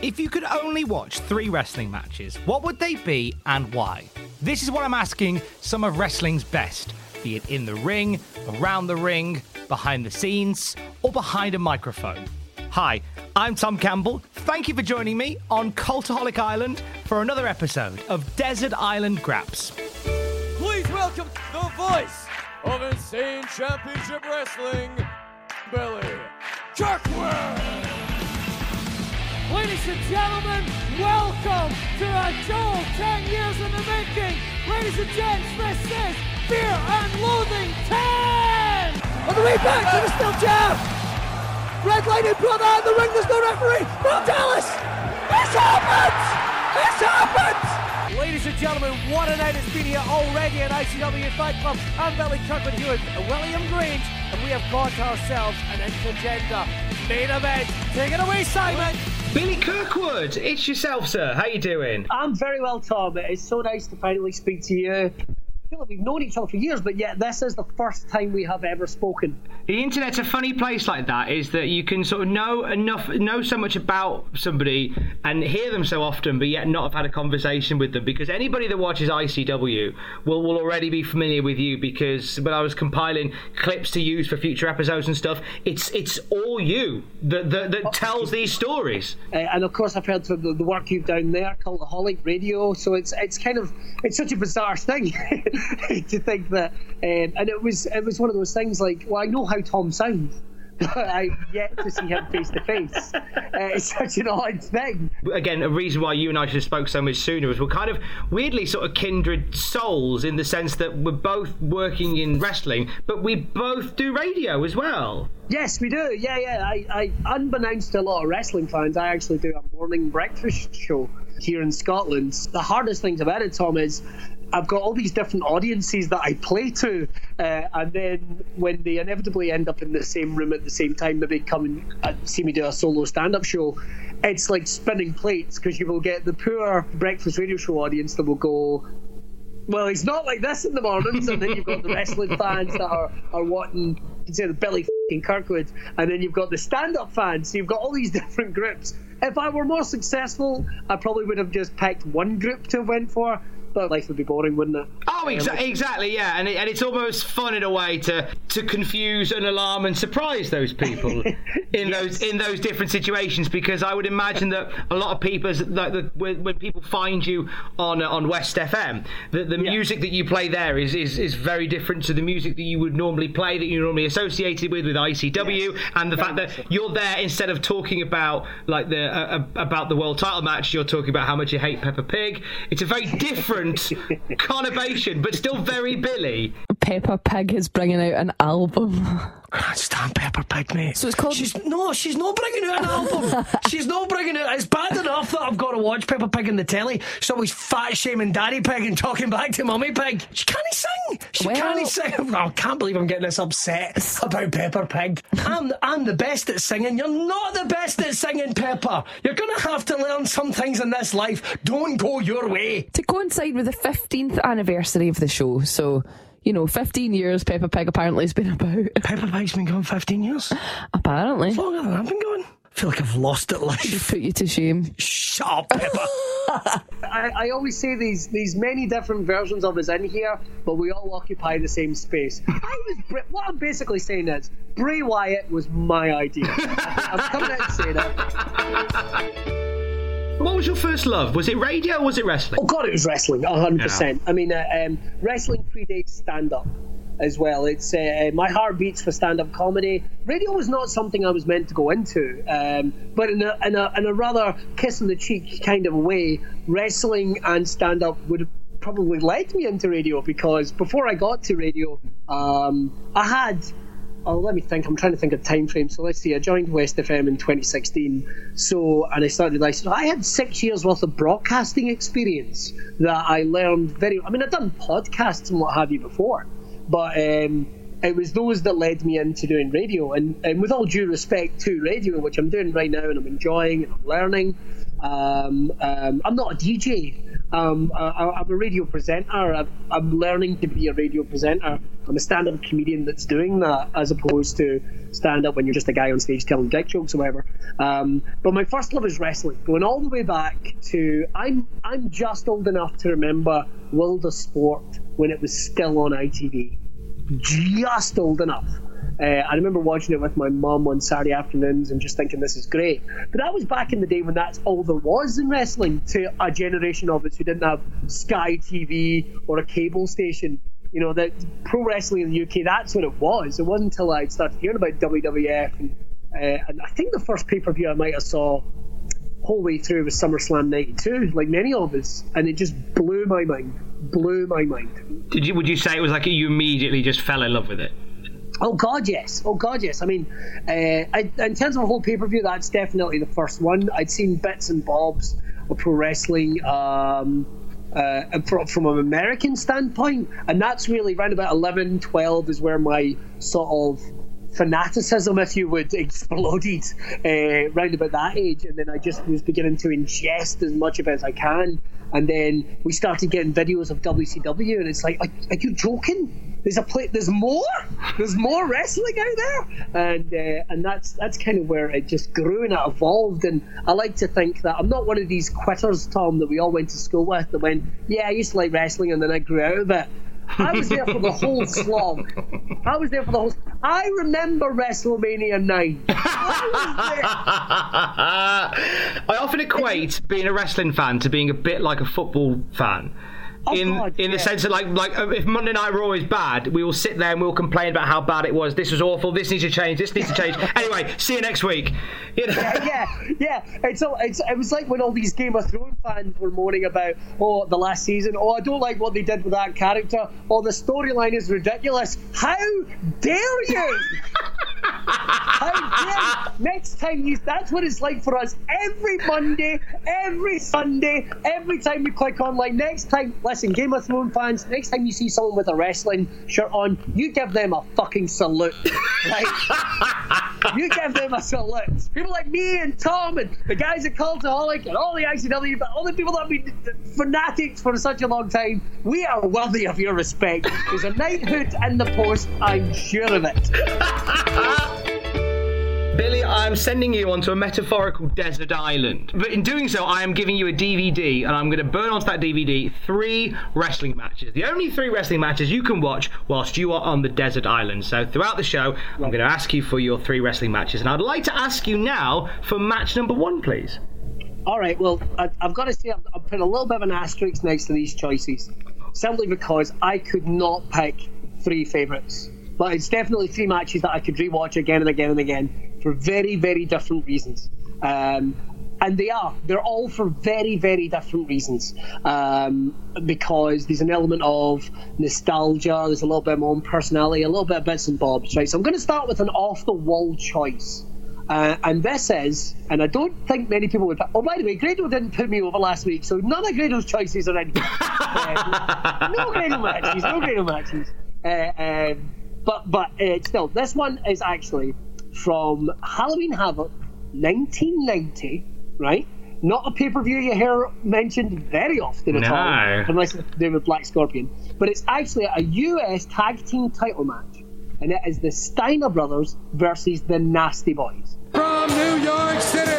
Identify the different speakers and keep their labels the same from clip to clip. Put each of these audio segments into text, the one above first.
Speaker 1: If you could only watch three wrestling matches, what would they be and why? This is what I'm asking some of wrestling's best, be it in the ring, around the ring, behind the scenes, or behind a microphone. Hi, I'm Tom Campbell. Thank you for joining me on Cultaholic Island for another episode of Desert Island Graps.
Speaker 2: Please welcome the voice of Insane Championship Wrestling, Billy Kirkwood. Ladies and gentlemen, welcome to a show 10 years in the making. Ladies and gents, this is Fear and Loathing 10! On the way back to the steel jab! Red brother in the ring, there's no referee! From Dallas! This happens! This happens! Ladies and gentlemen, what a night it's been here already at ICW Fight Club. I'm Billy Kirkwood Hewitt with William Grange, and we have got ourselves an intergender main event. Take it away, Simon!
Speaker 1: Billy Kirkwood, it's yourself, sir. How you doing?
Speaker 3: I'm very well, Tom. It's so nice to finally speak to you. I feel like we've known each other for years, but yet this is the first time we have ever spoken.
Speaker 1: The internet's a funny place like that. Is that you can sort of know enough, know so much about somebody and hear them so often, but yet not have had a conversation with them. Because anybody that watches ICW will will already be familiar with you. Because when I was compiling clips to use for future episodes and stuff, it's it's all you that that, that tells these stories.
Speaker 3: Uh, and of course, I've heard from the, the work you've done there, Cultaholic Radio. So it's it's kind of it's such a bizarre thing to think that. Um, and it was it was one of those things like, well, I know how Tom sounds. But I've yet to see him face to face. It's such an odd thing.
Speaker 1: Again, a reason why you and I should have spoke so much sooner is we're kind of weirdly sort of kindred souls in the sense that we're both working in wrestling, but we both do radio as well.
Speaker 3: Yes, we do. Yeah, yeah. I, I, unbeknownst to a lot of wrestling fans, I actually do a morning breakfast show here in Scotland. The hardest things about it, Tom, is I've got all these different audiences that I play to, uh, and then when they inevitably end up in the same room at the same time, maybe come and uh, see me do a solo stand-up show. It's like spinning plates because you will get the poor breakfast radio show audience that will go, well, it's not like this in the mornings, and then you've got the wrestling fans that are, are wanting say the Billy fing Kirkwood, and then you've got the stand-up fans. So you've got all these different groups. If I were more successful, I probably would have just picked one group to went for. But life would be boring, wouldn't it?
Speaker 1: Oh, exa- exactly, yeah, and it, and it's almost fun in a way to to confuse and alarm and surprise those people in those in those different situations because I would imagine that a lot of people, like the, when, when people find you on uh, on West FM, the, the music that you play there is, is is very different to the music that you would normally play that you're normally associated with with ICW, and the fact that you're there instead of talking about like the uh, about the world title match, you're talking about how much you hate Peppa Pig. It's a very different conurbation, but still very Billy.
Speaker 4: Peppa Pig is bringing out an album.
Speaker 5: Ah, I stand Peppa Pig, mate.
Speaker 4: So it's called.
Speaker 5: She's no, she's not bringing out an album. she's not bringing it. It's bad enough that I've got to watch Peppa Pig in the telly. She's always fat shaming Daddy Pig and talking back to Mummy Pig. She can't sing. She
Speaker 4: Well-
Speaker 5: can't sing. Oh, I can't believe I'm getting this upset about Peppa Pig. I'm I'm the best at singing. You're not the best at singing, Peppa. You're gonna have to learn some things in this life. Don't go your way.
Speaker 4: to coincide with the 15th anniversary of the show. So, you know, 15 years Peppa Pig apparently has been about.
Speaker 5: Peppa Pig's been going 15 years.
Speaker 4: Apparently.
Speaker 5: Longer than I've been going. I feel like I've lost it life.
Speaker 4: Put you to shame.
Speaker 5: Shut up, Peppa.
Speaker 3: I, I always say these these many different versions of us in here, but we all occupy the same space. I was Bra- what I'm basically saying is Bray Wyatt was my idea. I'm coming out to say that.
Speaker 1: What was your first love? Was it radio or was it wrestling?
Speaker 3: Oh God, it was wrestling, hundred percent. I mean, uh, um, wrestling predates stand up as well. It's uh, my heart beats for stand up comedy. Radio was not something I was meant to go into, um, but in a, in a in a rather kiss on the cheek kind of way, wrestling and stand up would have probably led me into radio because before I got to radio, um, I had oh, let me think. I'm trying to think of time frame. So let's see. I joined West FM in 2016. So, and I started so I had six years worth of broadcasting experience that I learned very. I mean, I'd done podcasts and what have you before, but um, it was those that led me into doing radio. And, and with all due respect to radio, which I'm doing right now and I'm enjoying and I'm learning, um, um, I'm not a DJ. Um, I, am a radio presenter. I'm, I'm, learning to be a radio presenter. I'm a stand-up comedian that's doing that, as opposed to stand-up when you're just a guy on stage telling dick jokes or whatever. Um, but my first love is wrestling, going all the way back to I'm I'm just old enough to remember World of Sport when it was still on ITV. Just old enough. Uh, I remember watching it with my mum on Saturday afternoons and just thinking this is great. But that was back in the day when that's all there was in wrestling to a generation of us who didn't have Sky TV or a cable station. You know, that pro wrestling in the UK, that's what it was. It wasn't until I started hearing about WWF and, uh, and I think the first pay per view I might have saw whole way through was SummerSlam '92, like many of us, and it just blew my mind. Blew my mind.
Speaker 1: Did you? Would you say it was like you immediately just fell in love with it?
Speaker 3: Oh God, yes. Oh God, yes. I mean, uh, I, in terms of a whole pay per view, that's definitely the first one. I'd seen bits and bobs of pro wrestling um, uh, from, an American standpoint, and that's really around about 11, 12 is where my sort of fanaticism, if you would, exploded uh, round about that age, and then I just was beginning to ingest as much of it as I can. And then we started getting videos of WCW, and it's like, are, are you joking? There's a play, there's more, there's more wrestling out there, and uh, and that's that's kind of where it just grew and it evolved. And I like to think that I'm not one of these quitters, Tom, that we all went to school with. That went, yeah, I used to like wrestling, and then I grew out of it. I was there for the whole slog. I was there for the whole. I remember WrestleMania nine.
Speaker 1: I, I often equate being a wrestling fan to being a bit like a football fan
Speaker 3: Oh,
Speaker 1: in
Speaker 3: God,
Speaker 1: in the sense that like like uh, if Monday Night Raw is bad, we will sit there and we'll complain about how bad it was. This was awful. This needs to change. This needs to change. anyway, see you next week. You know?
Speaker 3: yeah, yeah, yeah. It's, all, it's it was like when all these Game of Thrones fans were moaning about oh the last season. Oh, I don't like what they did with that character. Oh, the storyline is ridiculous. How dare you? How dare you? Next time you that's what it's like for us every Monday, every Sunday, every time we click online. Next time, listen, Game of Thrones fans, next time you see someone with a wrestling shirt on, you give them a fucking salute. Right? you give them a salute. People like me and Tom and the guys at Cultaholic and all the ICW, but all the people that have been fanatics for such a long time, we are worthy of your respect. There's a knighthood in the post, I'm sure of it.
Speaker 1: Billy, I am sending you onto a metaphorical desert island. But in doing so, I am giving you a DVD, and I'm going to burn onto that DVD three wrestling matches. The only three wrestling matches you can watch whilst you are on the desert island. So throughout the show, I'm going to ask you for your three wrestling matches. And I'd like to ask you now for match number one, please.
Speaker 3: All right, well, I, I've got to say, I've put a little bit of an asterisk next to these choices, simply because I could not pick three favourites. But it's definitely three matches that I could rewatch again and again and again for very, very different reasons. Um, and they are. They're all for very, very different reasons. Um, because there's an element of nostalgia, there's a little bit of my own personality, a little bit of bits and bobs, right? So I'm going to start with an off the wall choice. Uh, and this is, and I don't think many people would. Oh, by the way, Grado didn't put me over last week, so none of Grado's choices are in. Uh, no Grado matches, no Grado matches. Uh, um, but but uh, still, this one is actually from Halloween Havoc, 1990, right? Not a pay per view you hear mentioned very often at
Speaker 1: No.
Speaker 3: all, unless it's to do with Black Scorpion. But it's actually a US tag team title match, and it is the Steiner Brothers versus the Nasty Boys.
Speaker 2: From New York City,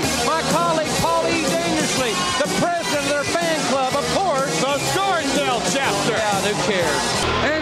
Speaker 2: My colleague Paul E. Dangerously, the
Speaker 6: president of their fan club, of course. The Scarsdale chapter. Yeah, who cares? And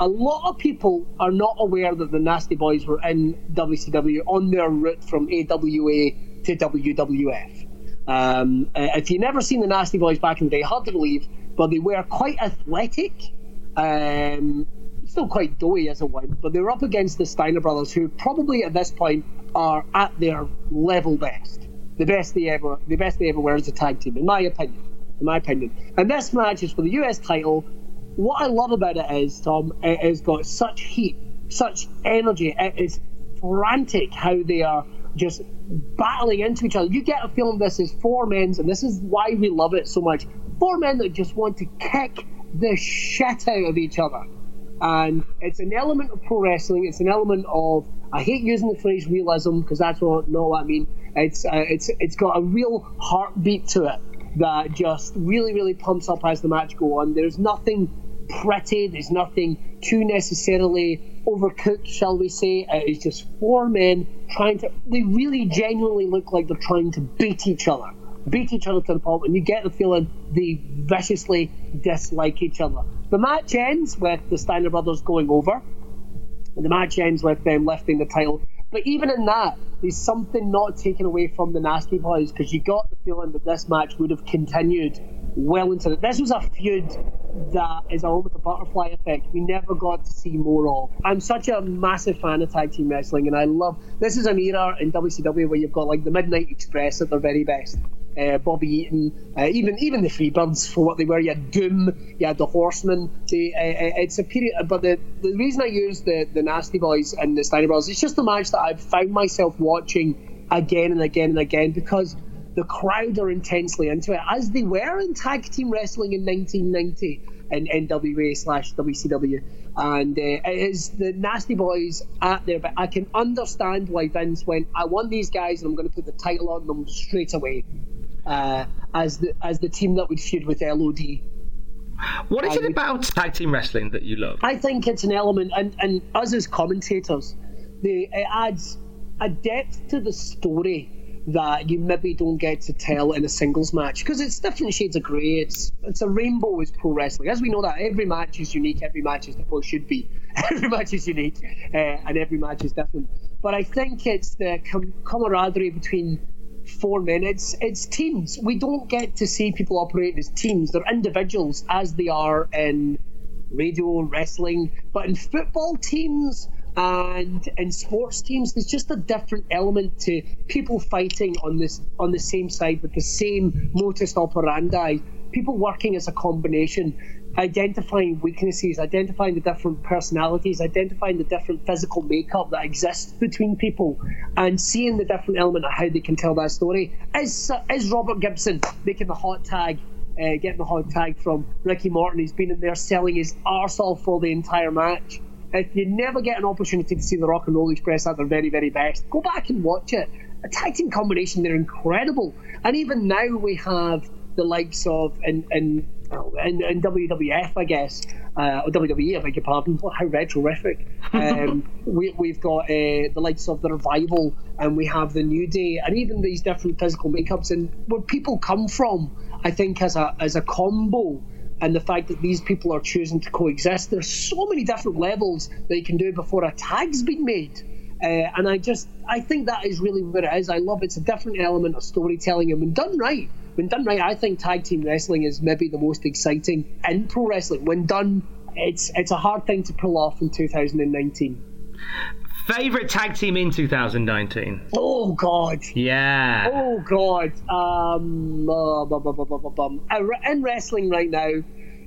Speaker 3: a lot of people are not aware that the Nasty Boys were in WCW on their route from AWA to WWF. Um, uh, if you've never seen the Nasty Boys back in the day, hard to believe, but they were quite athletic. Um, still quite doughy as a went, but they were up against the Steiner brothers, who probably at this point are at their level best, the best they ever, the best they ever were as a tag team, in my opinion. In my opinion, and this match is for the US title. What I love about it is, Tom, it has got such heat, such energy. It is frantic how they are just battling into each other. You get a feeling this is four men, and this is why we love it so much. Four men that just want to kick the shit out of each other. And it's an element of pro wrestling. It's an element of I hate using the phrase realism because that's what not what I mean. It's uh, it's it's got a real heartbeat to it that just really really pumps up as the match go on. There's nothing pretty. There's nothing too necessarily overcooked, shall we say. It is just four men trying to. They really genuinely look like they're trying to beat each other, beat each other to the pulp, and you get the feeling they viciously dislike each other. The match ends with the Steiner brothers going over. And The match ends with them lifting the title. But even in that, there's something not taken away from the Nasty Boys because you got the feeling that this match would have continued well into. This was a feud that is almost a butterfly effect. We never got to see more of. I'm such a massive fan of tag team wrestling, and I love this is an era in WCW where you've got like the Midnight Express at their very best. Uh, Bobby Eaton, uh, even even the Freebirds for what they were. You had Doom, you had the Horsemen. The, uh, it's a period, but the, the reason I use the, the Nasty Boys and the Steiner Brothers, it's just a match that I've found myself watching again and again and again because the crowd are intensely into it, as they were in tag team wrestling in 1990 in NWA slash WCW. And uh, it is the Nasty Boys out there, but I can understand why Vince went, I want these guys and I'm going to put the title on them straight away uh, as the as the team that would feud with LOD.
Speaker 1: What is it about tag team wrestling that you love?
Speaker 3: I think it's an element, and, and us as commentators, the, it adds a depth to the story that you maybe don't get to tell in a singles match because it's different shades of grey. It's it's a rainbow is pro wrestling, as we know that every match is unique. Every match is or should be. every match is unique, uh, and every match is different. But I think it's the com- camaraderie between four men. It's it's teams. We don't get to see people operate as teams. They're individuals as they are in radio wrestling, but in football teams and in sports teams, there's just a different element to people fighting on this on the same side with the same modus operandi. People working as a combination, identifying weaknesses, identifying the different personalities, identifying the different physical makeup that exists between people, and seeing the different element of how they can tell that story. Is is Robert Gibson making the hot tag? Uh, getting the hot tag from Ricky Morton. He's been in there selling his arsehole for the entire match. If you never get an opportunity to see the Rock and Roll Express at their very, very best, go back and watch it. A tag team combination, they're incredible. And even now we have the likes of in in, in, in WWF, I guess, uh, or WWE, I beg your pardon. How retrorific. Um, we, we've got uh, the likes of the Revival, and we have the New Day, and even these different physical makeups, and where people come from. I think as a as a combo and the fact that these people are choosing to coexist. There's so many different levels that you can do before a tag's been made. Uh, and I just, I think that is really what it is. I love it's a different element of storytelling, and when done right, when done right, I think tag team wrestling is maybe the most exciting in pro wrestling. When done, it's it's a hard thing to pull off in 2019.
Speaker 1: Favorite tag team in 2019?
Speaker 3: Oh God.
Speaker 1: Yeah.
Speaker 3: Oh God. Um, uh, bum, bum, bum, bum, bum. in wrestling right now,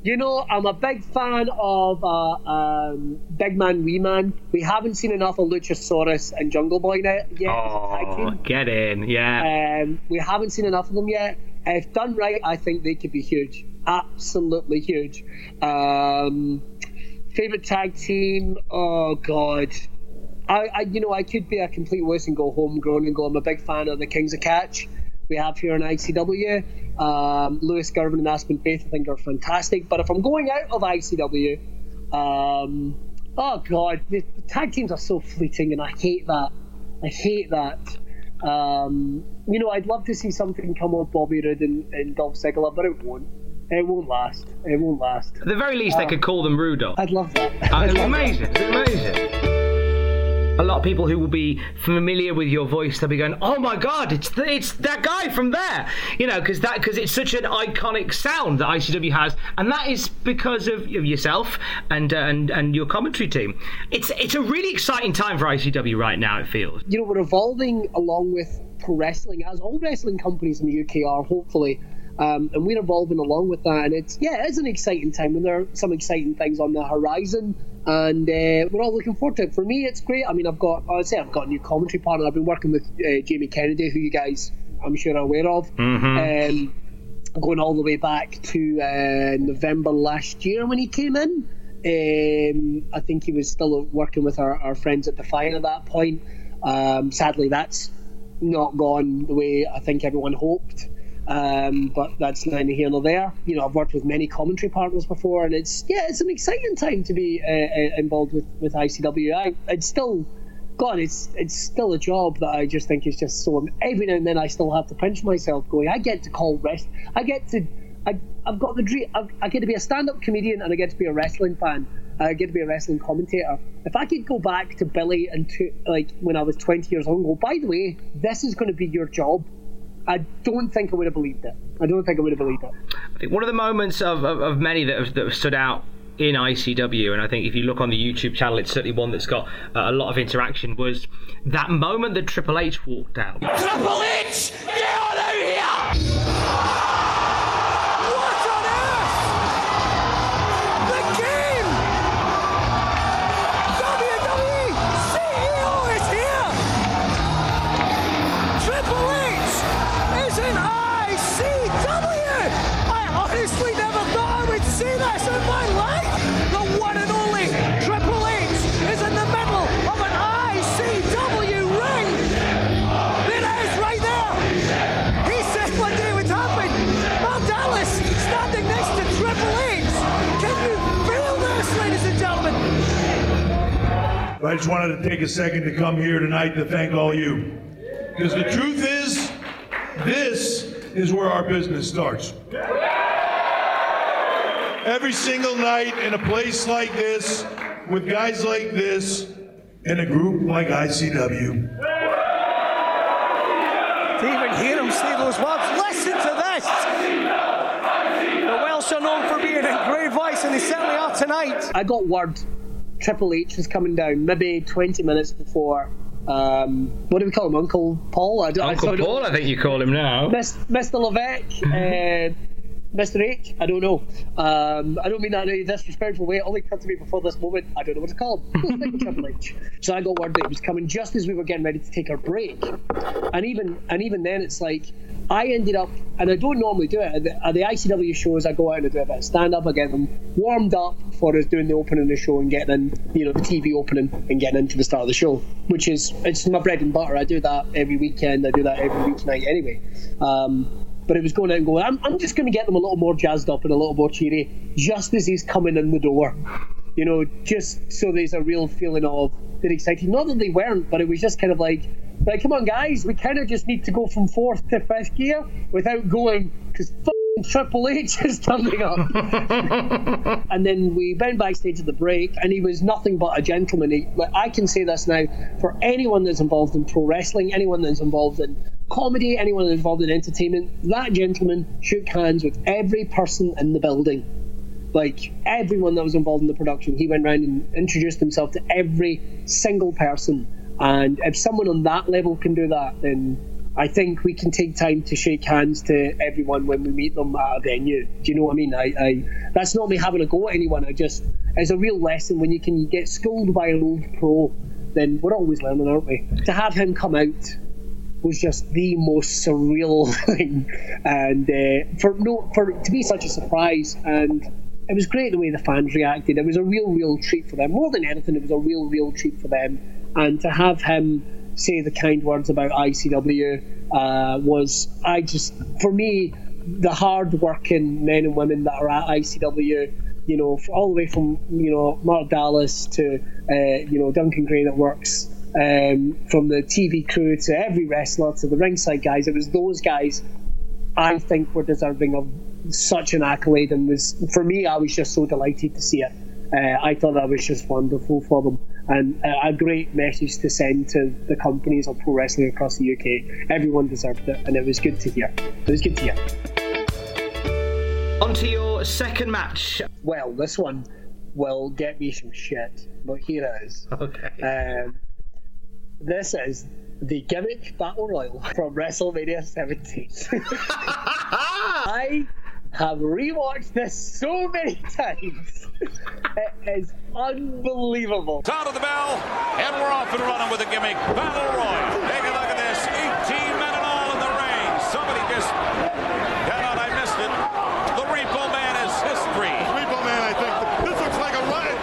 Speaker 3: You know, I'm a big fan of uh, um, Big Man, Wee Man. We haven't seen enough of Luchasaurus and Jungle Boy yet. yet
Speaker 1: oh, get in, yeah.
Speaker 3: Um, we haven't seen enough of them yet. If done right, I think they could be huge. Absolutely huge. Um, favorite tag team? Oh God. I, I, you know, I could be a complete wuss and go homegrown and go. I'm a big fan of the Kings of Catch we have here in ICW. Um, Lewis Girvan and Aspen Faith, I think, are fantastic. But if I'm going out of ICW, um, oh god, the, tag teams are so fleeting, and I hate that. I hate that. Um, you know, I'd love to see something come with Bobby Roode and, and Dolph Ziggler, but it won't. It won't last. It won't last.
Speaker 1: At the very least, um, they could call them Rudolph.
Speaker 3: I'd love that.
Speaker 1: Uh, it's amazing. It's amazing a lot of people who will be familiar with your voice they'll be going oh my god it's it's that guy from there. You know because that because it's such an iconic sound that ICW has and that is because of, of yourself and uh, and and your commentary team. It's it's a really exciting time for ICW right now it feels.
Speaker 3: You know we're evolving along with pro wrestling as all wrestling companies in the UK are hopefully um, and we're evolving along with that and it's yeah it's an exciting time and there are some exciting things on the horizon and uh, we're all looking forward to it. For me, it's great. I mean, I've got, I'd say, I've got a new commentary partner. I've been working with uh, Jamie Kennedy, who you guys, I'm sure, are aware of.
Speaker 1: Mm-hmm.
Speaker 3: Um, going all the way back to uh, November last year when he came in. Um, I think he was still working with our, our friends at Defiant at that point. Um, sadly, that's not gone the way I think everyone hoped. Um, but that's neither here nor there. You know, I've worked with many commentary partners before, and it's yeah, it's an exciting time to be uh, uh involved with with ICW. I, it's still, God, it's it's still a job that I just think is just so. Every now and then, I still have to pinch myself, going, I get to call rest. I get to, I, I've got the dream. I've, I get to be a stand-up comedian, and I get to be a wrestling fan. I get to be a wrestling commentator. If I could go back to Billy and to like when I was 20 years old, go, by the way, this is going to be your job I don't think I would have believed it. I don't think I would have believed it.
Speaker 1: I think one of the moments of, of, of many that have, that have stood out in ICW, and I think if you look on the YouTube channel, it's certainly one that's got uh, a lot of interaction. Was that moment that Triple H walked out?
Speaker 2: Triple H,
Speaker 7: I just wanted to take a second to come here tonight to thank all you. Because the truth is, this is where our business starts. Every single night in a place like this, with guys like this, in a group like ICW.
Speaker 5: To even hear him say those words, listen to this! The Welsh are known for being a great voice, and they certainly are tonight.
Speaker 3: I got word Triple H is coming down maybe 20 minutes before. Um, what do we call him? Uncle Paul?
Speaker 1: I Uncle I Paul, I think you call him now.
Speaker 3: Mr. Levesque. uh, Mr. H, I don't know. Um, I don't mean that in a disrespectful way. It only occurred to me before this moment. I don't know what to call him. Triple H. So I got word that it was coming just as we were getting ready to take our break. And even and even then, it's like I ended up, and I don't normally do it at the, ICW shows. I go out and I do a bit of stand up. I get them warmed up for us doing the opening of the show and getting in, you know, the TV opening and getting into the start of the show, which is it's my bread and butter. I do that every weekend. I do that every weeknight anyway. Um, but it was going out and going, I'm, I'm just going to get them a little more jazzed up and a little more cheery just as he's coming in the door. You know, just so there's a real feeling of they're excited. Not that they weren't, but it was just kind of like, like, come on, guys, we kind of just need to go from fourth to fifth gear without going, because Triple H is turning up. and then we went backstage at the break, and he was nothing but a gentleman. He, I can say this now for anyone that's involved in pro wrestling, anyone that's involved in comedy, anyone involved in entertainment, that gentleman shook hands with every person in the building. Like everyone that was involved in the production, he went around and introduced himself to every single person. And if someone on that level can do that, then I think we can take time to shake hands to everyone when we meet them at a venue. Do you know what I mean? I, I that's not me having a go at anyone. I just it's a real lesson when you can get schooled by an old pro. Then we're always learning, aren't we? To have him come out was just the most surreal thing, and uh, for no for to be such a surprise and it was great the way the fans reacted. It was a real, real treat for them. More than anything, it was a real, real treat for them. And to have him say the kind words about ICW uh, was, I just, for me, the hard working men and women that are at ICW, you know, all the way from, you know, Mark Dallas to, uh, you know, Duncan Gray that works, um, from the TV crew to every wrestler to the ringside guys, it was those guys I think were deserving of such an accolade and was for me I was just so delighted to see it. Uh, I thought that was just wonderful for them and uh, a great message to send to the companies of pro wrestling across the UK everyone deserved it and it was good to hear. It was good to hear.
Speaker 1: On to your second match.
Speaker 3: Well this one will get me some shit but here it is.
Speaker 1: Okay.
Speaker 3: Um, this is the gimmick battle royal from WrestleMania 17. I have rewatched this so many times. It is unbelievable.
Speaker 8: Sound of the bell, and we're off and running with a gimmick battle royal. Take a look at this: 18 men and all in the ring. Somebody just cannot. I missed it. The Repo Man is history.
Speaker 9: Repo Man, I think this looks like a run.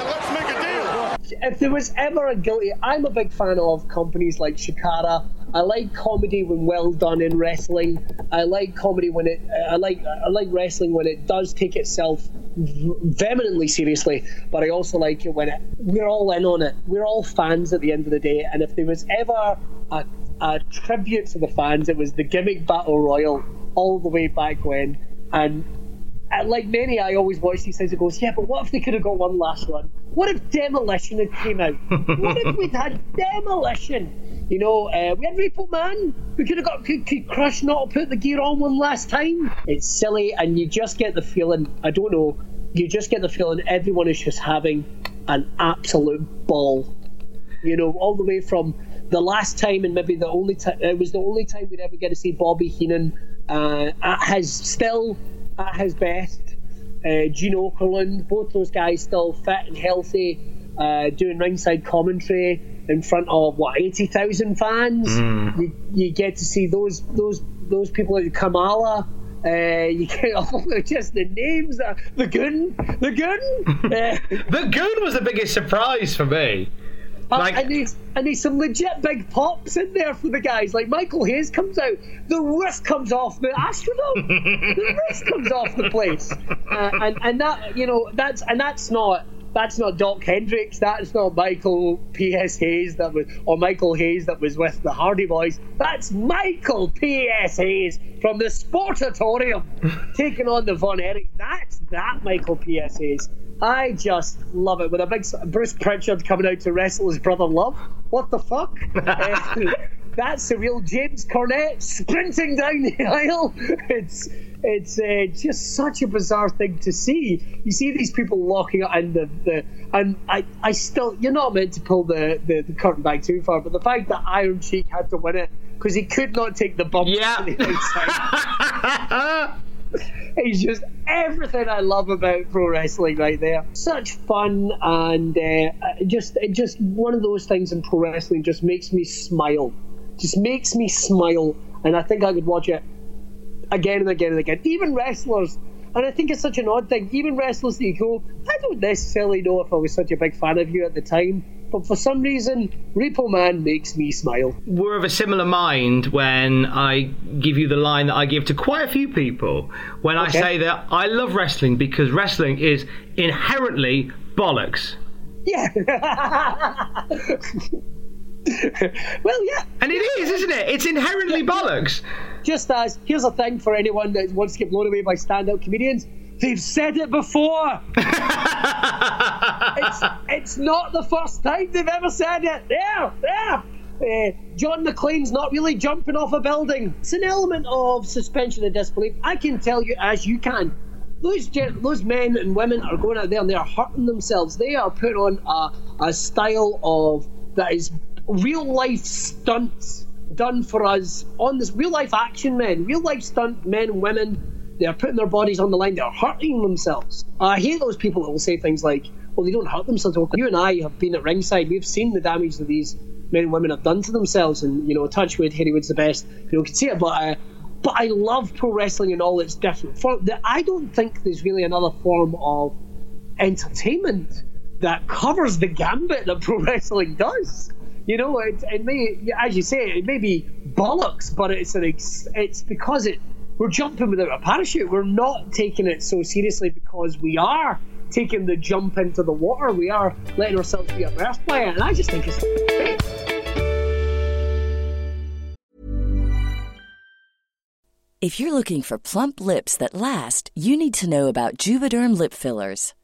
Speaker 9: And let's make a deal.
Speaker 3: If there was ever a guilty, I'm a big fan of companies like Chikara. I like comedy when well done in wrestling. I like comedy when it. I like. I like wrestling when it does take itself vehemently seriously. But I also like it when it, we're all in on it. We're all fans at the end of the day. And if there was ever a, a tribute to the fans, it was the gimmick battle royal all the way back when. And like many, I always watch these things and goes, yeah, but what if they could have got one last run? What if Demolition had came out? what if we'd had Demolition? You know, uh, we had Repo Man. We could have got could, could Crush not put the gear on one last time. It's silly, and you just get the feeling. I don't know. You just get the feeling everyone is just having an absolute ball. You know, all the way from the last time and maybe the only time it was the only time we'd ever get to see Bobby Heenan uh, at his still at his best. Uh, Gene Okerlund, both those guys still fit and healthy, uh, doing ringside commentary in front of what eighty thousand fans.
Speaker 1: Mm.
Speaker 3: You, you get to see those those those people like Kamala. Uh, you get all just the names. Uh, the Goon, the Goon. Uh,
Speaker 1: the Goon was the biggest surprise for me.
Speaker 3: Like, I need I need some legit big pops in there for the guys. Like Michael Hayes comes out, the roof comes off the Astrodome, the roof comes off the place, uh, and and that you know that's and that's not that's not Dok Hendrix, that's not Michael P.S. Hayes that was or Michael Hayes that was with the Hardy Boys. That's Michael P.S. Hayes from the Sportatorium taking on the Von Erich. That's that Michael P.S. Hayes. I just love it with a big Bruce Pritchard coming out to wrestle his brother Love. What the fuck? uh, that's the real James Cornette sprinting down the aisle. It's it's uh, just such a bizarre thing to see. You see these people locking up, and the, the and I, I still you're not meant to pull the, the, the curtain back too far, but the fact that Iron Sheik had to win it because he could not take the bump
Speaker 1: yeah.
Speaker 3: It's just everything I love about pro wrestling right there. Such fun and uh, just just one of those things in pro wrestling just makes me smile. Just makes me smile, and I think I could watch it again and again and again. Even wrestlers, and I think it's such an odd thing. Even wrestlers that you go, I don't necessarily know if I was such a big fan of you at the time, but for some reason, Repo Man makes me smile.
Speaker 1: We're of a similar mind when I give you the line that I give to quite a few people when I say that I love wrestling because wrestling is inherently bollocks.
Speaker 3: Yeah. well, yeah.
Speaker 1: And it is, isn't it? It's inherently bollocks.
Speaker 3: Just as here's a thing for anyone that wants to get blown away by stand-up comedians. They've said it before. it's, it's not the first time they've ever said it. There, there. Uh, John McClane's not really jumping off a building. It's an element of suspension of disbelief. I can tell you, as you can, those gen- those men and women are going out there and they are hurting themselves. They are putting on a, a style of that is real life stunts done for us on this real life action men, real life stunt men and women. They're putting their bodies on the line. They're hurting themselves. I hate those people that will say things like, "Well, they don't hurt themselves." Well, you and I have been at ringside. We've seen the damage that these men and women have done to themselves, and you know, touch wood, Harry the best. You know, can see it, but. Uh, but I love pro wrestling and all its different forms. I don't think there's really another form of entertainment that covers the gambit that pro wrestling does. You know, it, it may, as you say, it may be bollocks, but it's an ex, it's because it we're jumping without a parachute. We're not taking it so seriously because we are taking the jump into the water. We are letting ourselves be immersed by it, and I just think it's great.
Speaker 10: If you're looking for plump lips that last, you need to know about Juvederm lip fillers.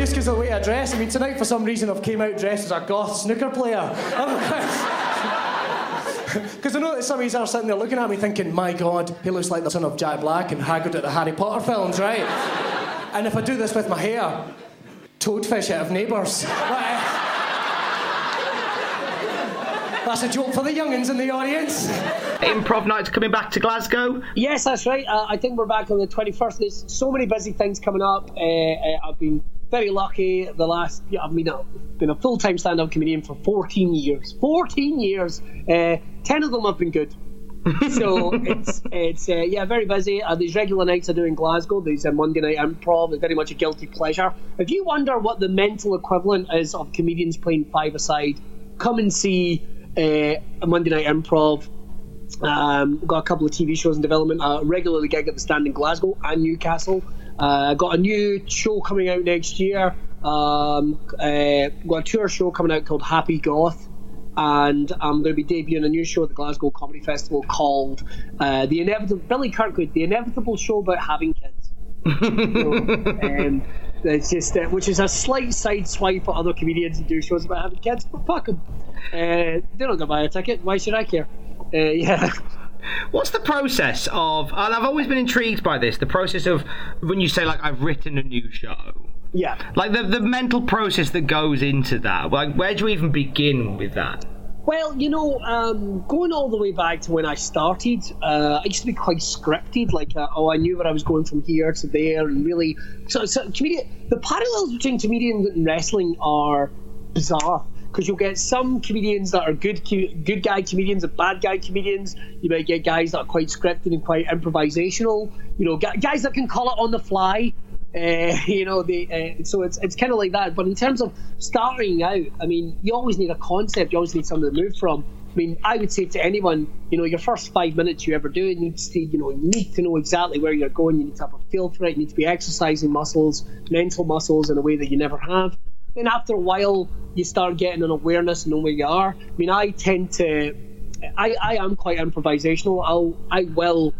Speaker 5: I get abuse because of the way I dress. I mean, tonight for some reason I've came out dressed as a goth snooker player. Because I know that some of you are sitting there looking at me thinking, my God, he looks like the son of Jack Black and Hagrid at the Harry Potter films, right? and if I do this with my hair, toadfish out of neighbours. That's a joke for the youngins in the audience.
Speaker 1: Improv night's coming back to Glasgow.
Speaker 3: Yes, that's right. Uh, I think we're back on the 21st. There's so many busy things coming up. Uh, uh, I've been very lucky the last, yeah, I've been a, full time stand up comedian for 14 years. 14 years. Uh, 10 of them have been good. so it's it's uh, yeah very busy. Uh, these regular nights I do in Glasgow. These uh, Monday night improv is very much a guilty pleasure. If you wonder what the mental equivalent is of comedians playing five aside, come and see uh, a Monday night improv. Um, got a couple of TV shows in development. I regularly gig at the Stand in Glasgow and Newcastle. Uh, got a new show coming out next year. Um, uh, got a tour show coming out called Happy Goth. And I'm going to be debuting a new show at the Glasgow Comedy Festival called uh, The Inevitable Billy Kirkwood, The Inevitable Show About Having Kids. so, um, it's just uh, which is a slight side swipe at other comedians who do shows about having kids, but fuck them. Uh, they don't go buy a ticket. Why should I care? Uh, yeah.
Speaker 1: What's the process of? And I've always been intrigued by this. The process of when you say like I've written a new show.
Speaker 3: Yeah.
Speaker 1: Like the the mental process that goes into that. Like where do you even begin with that?
Speaker 3: Well, you know, um, going all the way back to when I started, uh, I used to be quite scripted. Like, uh, oh, I knew where I was going from here to there, and really, so, so comedian. The parallels between comedians and wrestling are bizarre because you'll get some comedians that are good, good guy comedians and bad guy comedians. You might get guys that are quite scripted and quite improvisational. You know, guys that can call it on the fly. Uh, you know, the uh, so it's it's kind of like that. But in terms of starting out, I mean, you always need a concept. You always need something to move from. I mean, I would say to anyone, you know, your first five minutes you ever do it needs to, you know, you need to know exactly where you're going. You need to have a feel for it. You need to be exercising muscles, mental muscles in a way that you never have. Then after a while, you start getting an awareness and know where you are. I mean, I tend to, I, I am quite improvisational. I'll, I will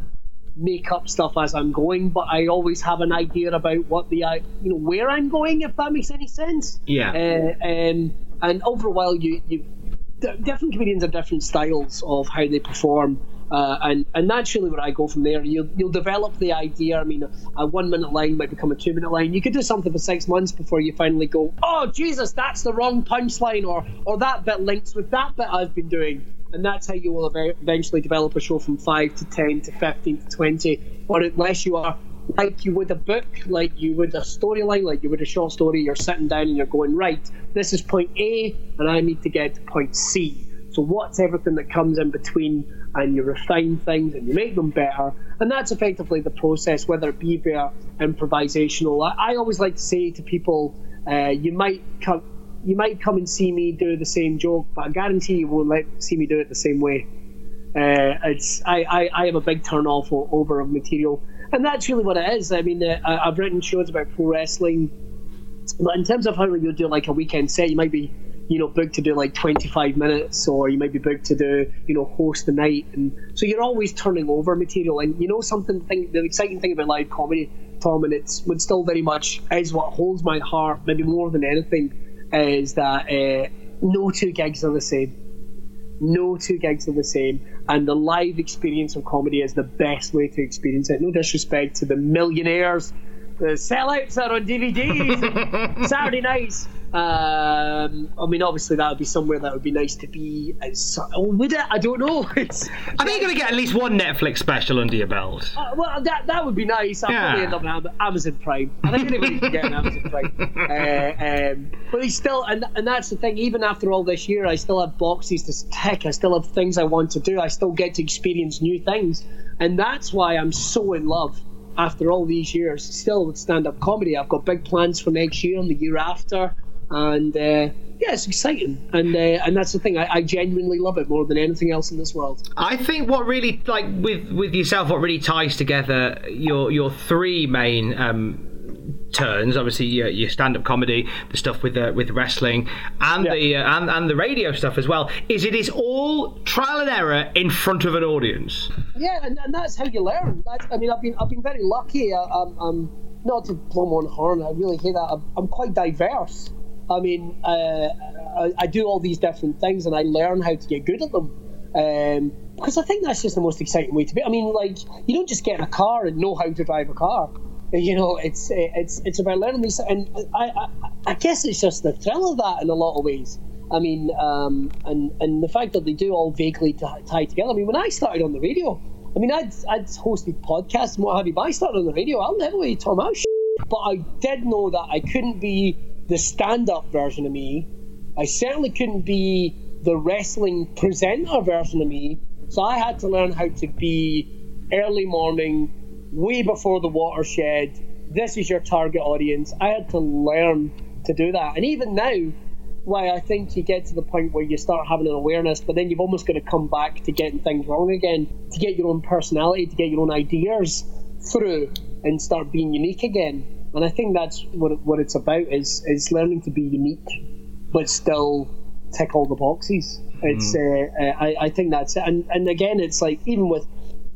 Speaker 3: make up stuff as I'm going, but I always have an idea about what the, you know, where I'm going, if that makes any sense.
Speaker 1: Yeah.
Speaker 3: Uh, um, and over a while, you, you different comedians have different styles of how they perform. Uh, and and naturally, where I go from there, you'll you'll develop the idea. I mean, a, one minute line might become a two minute line. You could do something for six months before you finally go, oh Jesus, that's the wrong punchline, or or that bit links with that bit I've been doing, and that's how you will eventually develop a show from five to ten to fifteen to twenty, or unless you are like you would a book, like you would a storyline, like you would a short story, you're sitting down and you're going, right, this is point A, and I need to get to point C. So what's everything that comes in between? And you refine things and you make them better. And that's effectively the process, whether it be via improvisational. I, I always like to say to people, uh, you might come, you might come and see me do the same joke, but I guarantee you won't see me do it the same way. Uh, it's I, I, I am a big turn off over of material and that's really what it is. I mean, uh, I've written shows about pro wrestling, but in terms of how you do like a weekend set, you might be, you know, booked to do like 25 minutes, or you might be booked to do, you know, host the night, and so you're always turning over material. And you know, something thing, the exciting thing about live comedy, Tom, and it's what still very much is what holds my heart, maybe more than anything, is that uh, no two gigs are the same. No two gigs are the same and the live experience of comedy is the best way to experience it. No disrespect to the millionaires, the sellouts are on DVDs, Saturday nights. Um, I mean, obviously that would be somewhere that would be nice to be. It's, oh, would it? I don't know. It's,
Speaker 1: I think you're going to get at least one Netflix special under your belt.
Speaker 3: Uh, well, that that would be nice. I'll
Speaker 1: Yeah.
Speaker 3: probably end up on Amazon Prime. I think anybody can get an Amazon Prime. Uh, um, but he's still, and and that's the thing. Even after all this year, I still have boxes to tick. I still have things I want to do. I still get to experience new things, and that's why I'm so in love. After all these years, still with stand-up comedy, I've got big plans for next year and the year after, and uh, yeah, it's exciting. And uh, and that's the thing. I, I genuinely love it more than anything else in this world.
Speaker 1: I think what really like with with yourself, what really ties together your your three main um, turns. Obviously, your, your stand up comedy, the stuff with the, with wrestling, and the uh, and and the radio stuff as well. Is it is all trial and error in front of an audience.
Speaker 3: Yeah, and, and that's how you learn. That's, I mean, I've been I've been very lucky. I, I'm, I'm not to blow my own horn. I really hate that. I'm, I'm quite diverse. I mean, uh, I, I do all these different things, and I learn how to get good at them. Um, because I think that's just the most exciting way to be. I mean, like you don't just get in a car and know how to drive a car. You know, it's it's it's about learning these, and I, I I guess it's just the thrill of that in a lot of ways. I mean, um, and and the fact that they do all vaguely t- tie together. I mean, when I started on the radio, I mean, I'd I'd hosted podcasts and what have you, but I started on the radio. I'll never be Tom House, but I did know that I couldn't be the stand-up version of me. I certainly couldn't be the wrestling presenter version of me. So I had to learn how to be early morning, way before the watershed. This is your target audience. I had to learn to do that. And even now, why I think you get to the point where you start having an awareness, but then you've almost got to come back to getting things wrong again, to get your own personality, to get your own ideas through and start being unique again. And I think that's what it, what it's about is is learning to be unique, but still tick all the boxes. It's uh, uh, I, I think that's it. And and again, it's like even with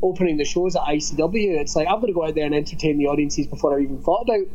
Speaker 3: opening the shows at ICW, it's like I'm going to go out there and entertain the audiences before I even thought about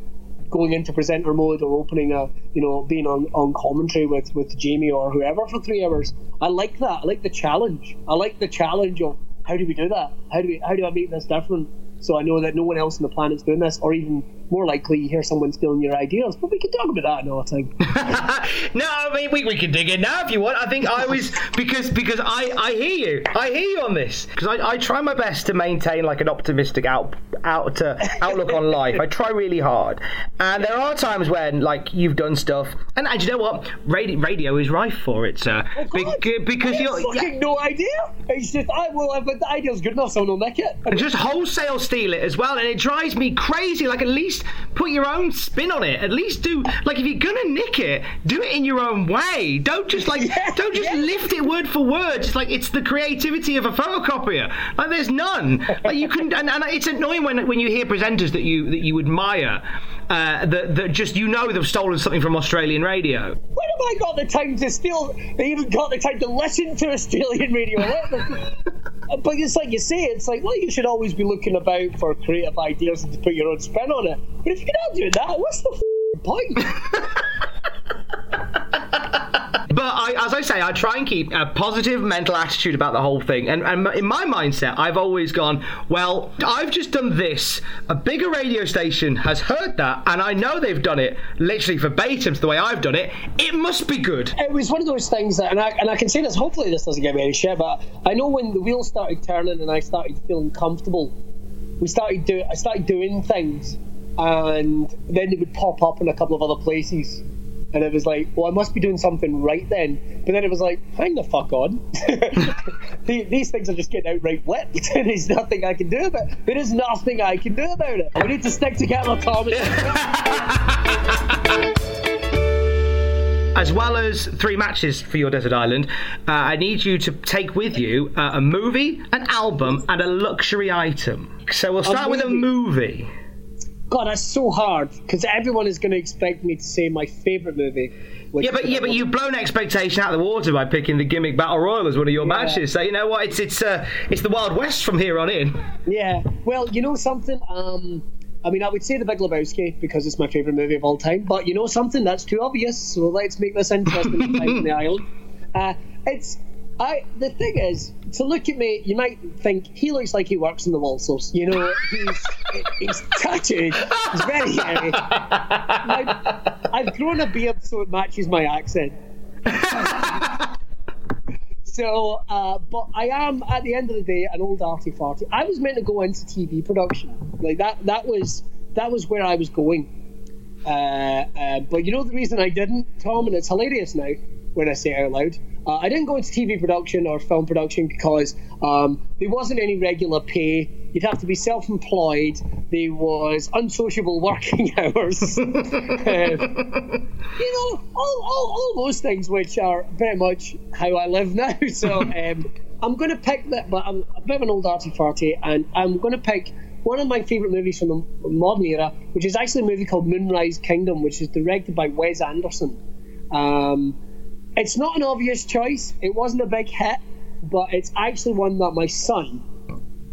Speaker 3: going into presenter mode or opening a you know being on, on commentary with with Jamie or whoever for three hours. I like that. I like the challenge. I like the challenge of how do we do that? How do we how do I make this different? So I know that no one else on the planet's doing this, or even more likely, you hear someone stealing your ideas. But we can talk about that another time.
Speaker 1: No, I mean we, we can dig in now if you want. I think I was because because I, I hear you. I hear you on this because I, I try my best to maintain like an optimistic out out to outlook on life. I try really hard, and there are times when like you've done stuff, and, and you know what? Radio, radio is rife for it, sir.
Speaker 3: Oh.
Speaker 1: Bec- because
Speaker 3: I
Speaker 1: you're
Speaker 3: fucking no idea. It's just I well, if the idea's good enough, someone will nick it.
Speaker 1: and just wholesale steal it as well, and it drives me crazy. Like, at least put your own spin on it. At least do like if you're gonna nick it, do it in your own way. Don't just like don't just lift it word for word. It's like it's the creativity of a photocopier. Like, there's none. Like you can, and, and it's annoying when when you hear presenters that you that you admire. Uh, that, that just you know they've stolen something from Australian radio.
Speaker 3: When have I got the time to steal? They even got the time to listen to Australian radio. but it's like you say, it's like well, you should always be looking about for creative ideas and to put your own spin on it. But if you're not doing that, what's the f- point?
Speaker 1: But I, as I say, I try and keep a positive mental attitude about the whole thing. And, and in my mindset, I've always gone, well, I've just done this. A bigger radio station has heard that, and I know they've done it literally verbatim to the way I've done it. It must be good.
Speaker 3: It was one of those things that, and I, and I can say this, hopefully this doesn't get me any shit, but I know when the wheels started turning and I started feeling comfortable, we started do, I started doing things, and then they would pop up in a couple of other places. And it was like, well, I must be doing something right then. But then it was like, hang the fuck on. These things are just getting outright whipped, and there's nothing I can do about it. There is nothing I can do about it. We need to stick together, Tommy.
Speaker 1: As well as three matches for your desert island, uh, I need you to take with you uh, a movie, an album, and a luxury item. So we'll start with a movie.
Speaker 3: God, that's so hard because everyone is going to expect me to say my favourite movie.
Speaker 1: Yeah, but yeah, but you've blown expectation out of the water by picking the gimmick battle royal as one of your matches. So you know what? It's it's uh, it's the Wild West from here on in.
Speaker 3: Yeah. Well, you know something. Um, I mean, I would say The Big Lebowski because it's my favourite movie of all time. But you know something that's too obvious. So let's make this interesting. in the Island. Uh, it's. I. The thing is, to look at me, you might think he looks like he works in the Walsers. You know, he's he's tattooed. He's very hairy. My- I've grown a beard so it matches my accent. So, uh, but I am at the end of the day an old arty farty. I was meant to go into TV production, like that. That was that was where I was going. Uh, uh, but you know the reason I didn't, Tom, and it's hilarious now when I say it out loud. Uh, I didn't go into TV production or film production because um, there wasn't any regular pay. You'd have to be self-employed. There was unsociable working hours. Uh, you know, all, all, all those things which are very much how I live now. So um, I'm going to pick that, but I'm a bit of an old arty farty, and I'm going to pick one of my favourite movies from the modern era, which is actually a movie called Moonrise Kingdom, which is directed by Wes Anderson. Um, it's not an obvious choice. It wasn't a big hit, but it's actually one that my son.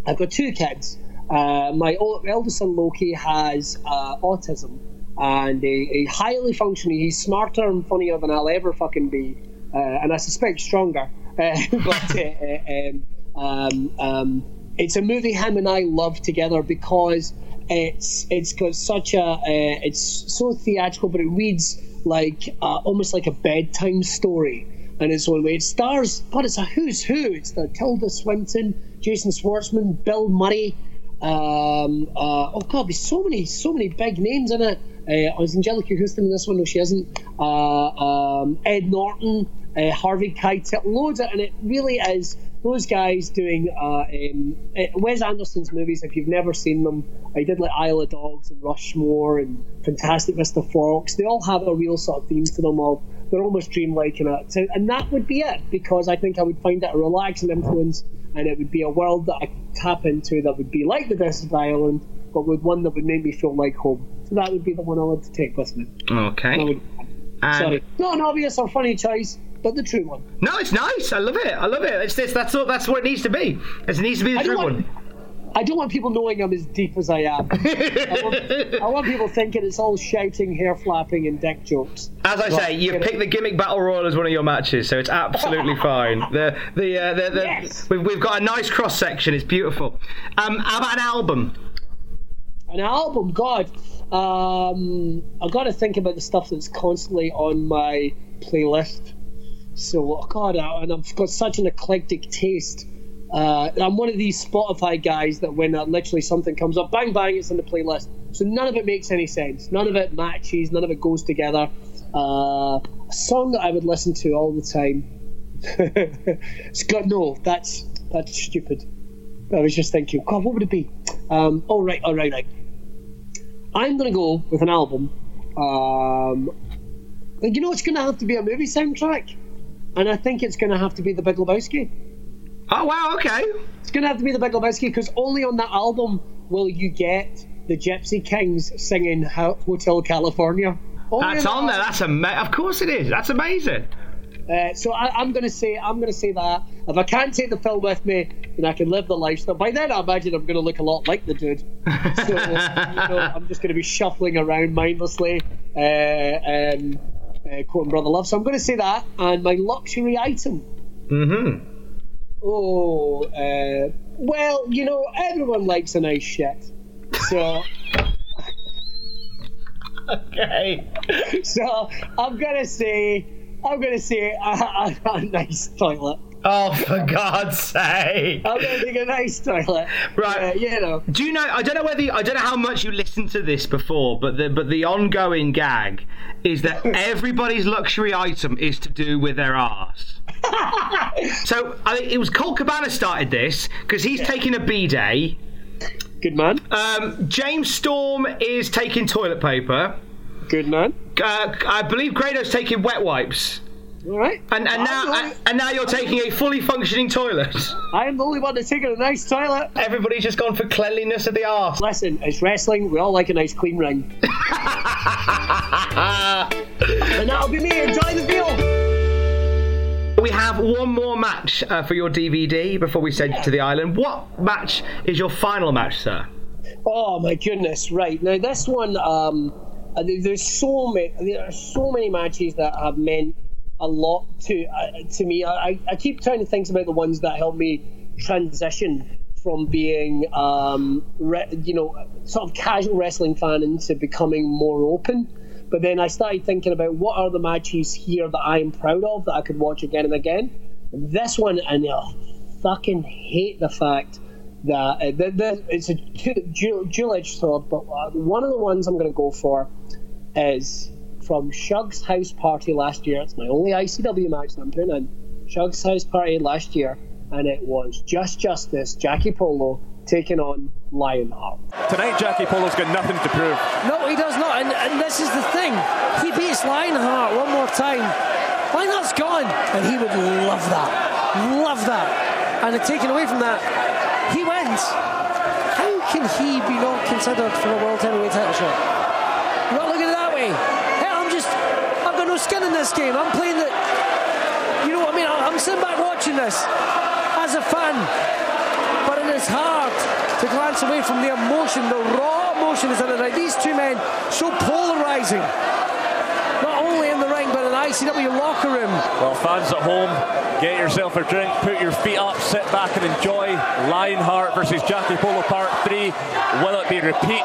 Speaker 3: I've got two kids. Uh, my eldest son Loki has uh, autism, and a, a highly functioning. He's smarter and funnier than I'll ever fucking be, uh, and I suspect stronger. Uh, but uh, um, um, um, it's a movie him and I love together because it's it's got such a uh, it's so theatrical, but it reads like uh, almost like a bedtime story in its own way. It stars, but it's a who's who. It's the Tilda Swinton, Jason Schwartzman, Bill Murray. Um, uh, oh God, there's so many, so many big names in it. Uh, is Anjelica Huston in this one? No, she isn't. Uh, um, Ed Norton, uh, Harvey Keitel, loads of, it and it really is those guys doing uh, um, uh, Wes Anderson's movies. If you've never seen them, I did like Isle of Dogs and Rushmore and Fantastic Mr. Fox. They all have a real sort of theme to them. Of they're almost dreamlike in it, so, and that would be it because I think I would find it a relaxing influence, and it would be a world that I could tap into that would be like the Desert Island, but with one that would make me feel like home. So that would be the one I would take with me.
Speaker 1: Okay.
Speaker 3: Would-
Speaker 1: And-
Speaker 3: Sorry, not an obvious or funny choice, but the true one.
Speaker 1: No, it's nice. I love it. I love it. It's this. That's what. That's what it needs to be. It needs to be the true
Speaker 3: want-
Speaker 1: one.
Speaker 3: I don't want people knowing I'm as deep as I am. I, want, I want people thinking it's all shouting, hair flapping, and dick jokes.
Speaker 1: As I
Speaker 3: But,
Speaker 1: say, you've picked the gimmick battle royal as one of your matches, so it's absolutely fine. The the, uh, the, the
Speaker 3: Yes.
Speaker 1: we've, we've got a nice cross section. It's beautiful. Um, how about an album?
Speaker 3: an album. God, um, I've got to think about the stuff that's constantly on my playlist. So, God, I- and I've got such an eclectic taste. Uh, I'm one of these Spotify guys that when uh, literally something comes up, bang bang, it's in the playlist. So none of it makes any sense. None of it matches. None of it goes together. Uh, a song that I would listen to all the time. it's no. That's that's stupid. I was just thinking, God, what would it be? Um, all right, all right, right. I'm gonna go with an album. Um, you know, it's gonna have to be a movie soundtrack, and I think it's gonna have to be The Big Lebowski.
Speaker 1: Oh wow, okay.
Speaker 3: It's gonna have to be The Big Lebowski because only on that album will you get the Gypsy Kings singing Hotel California. Only
Speaker 1: That's
Speaker 3: that
Speaker 1: on there. That's ama- Of course it is. That's amazing.
Speaker 3: Uh, so I, I'm going to say I'm going to say that if I can't take the film with me, then I can live the lifestyle. By then, I imagine I'm going to look a lot like the dude. So you know, I'm just going to be shuffling around mindlessly, uh, um, uh, quoting Brother Love. So I'm going to say that, and my luxury item.
Speaker 1: Mm-hmm.
Speaker 3: Oh, uh, well, you know, everyone likes a nice shit. So.
Speaker 1: okay.
Speaker 3: So I'm gonna say, I'm gonna say a, a, a nice toilet.
Speaker 1: Oh, for God's sake!
Speaker 3: I'm gonna take a nice toilet.
Speaker 1: Right.
Speaker 3: Uh, you know.
Speaker 1: Do you know? I don't know whether you, I don't know how much you listened to this before, but the but the ongoing gag is that everybody's luxury item is to do with their arse. so I think it was Colt Cabana started this because he's taking a b day.
Speaker 3: Good man.
Speaker 1: Um, James Storm is taking toilet paper.
Speaker 3: Good man.
Speaker 1: Uh, I believe Grado's taking wet wipes.
Speaker 3: All right.
Speaker 1: And and now and, and now you're taking a fully functioning toilet.
Speaker 3: I am the only one that's taking a nice toilet.
Speaker 1: Everybody's just gone for cleanliness of the arse.
Speaker 3: Listen, it's wrestling. We all like a nice clean ring. and that'll be me. Enjoy the deal.
Speaker 1: We have one more match uh, for your DVD before we send you to the island. What match is your final match, sir?
Speaker 3: Oh my goodness! Right now, this one, um, uh, there's so many, there are so many matches that have meant a lot to uh, to me. I, I keep trying to think about the ones that helped me transition from being, um, re, you know, sort of casual wrestling fan into becoming more open. But then I started thinking about what are the matches here that I am proud of that I could watch again and again. This one, and I fucking hate the fact that uh, the, the, it's a dual, edged sword, but uh, one of the ones I'm going to go for is from Shug's house party last year. It's my only ICW match that I'm putting in. Shug's house party last year, and it was Just Justice, Jackie Polo taking on Lionheart.
Speaker 11: Tonight, Jackie Polo's got nothing to prove.
Speaker 5: No, he does not. And, and this is the thing. He beats Lionheart one more time. Lionheart's gone. And he would love that. Love that. And taken away from that, he wins. How can he be not considered for a World Heavyweight title shot? You're not looking at it that way. Hey, I'm just, I've got skin in this game. I'm playing the, you know what I mean? I'm sitting back watching this as a fan. But it is hard to glance away from the emotion, the raw emotion is it. These two men, so polarizing. Not only in the ICW locker room.
Speaker 11: Well, fans at home, get yourself a drink, put your feet up, sit back and enjoy Lionheart versus Jackie Polo Part 3. Will it be repeat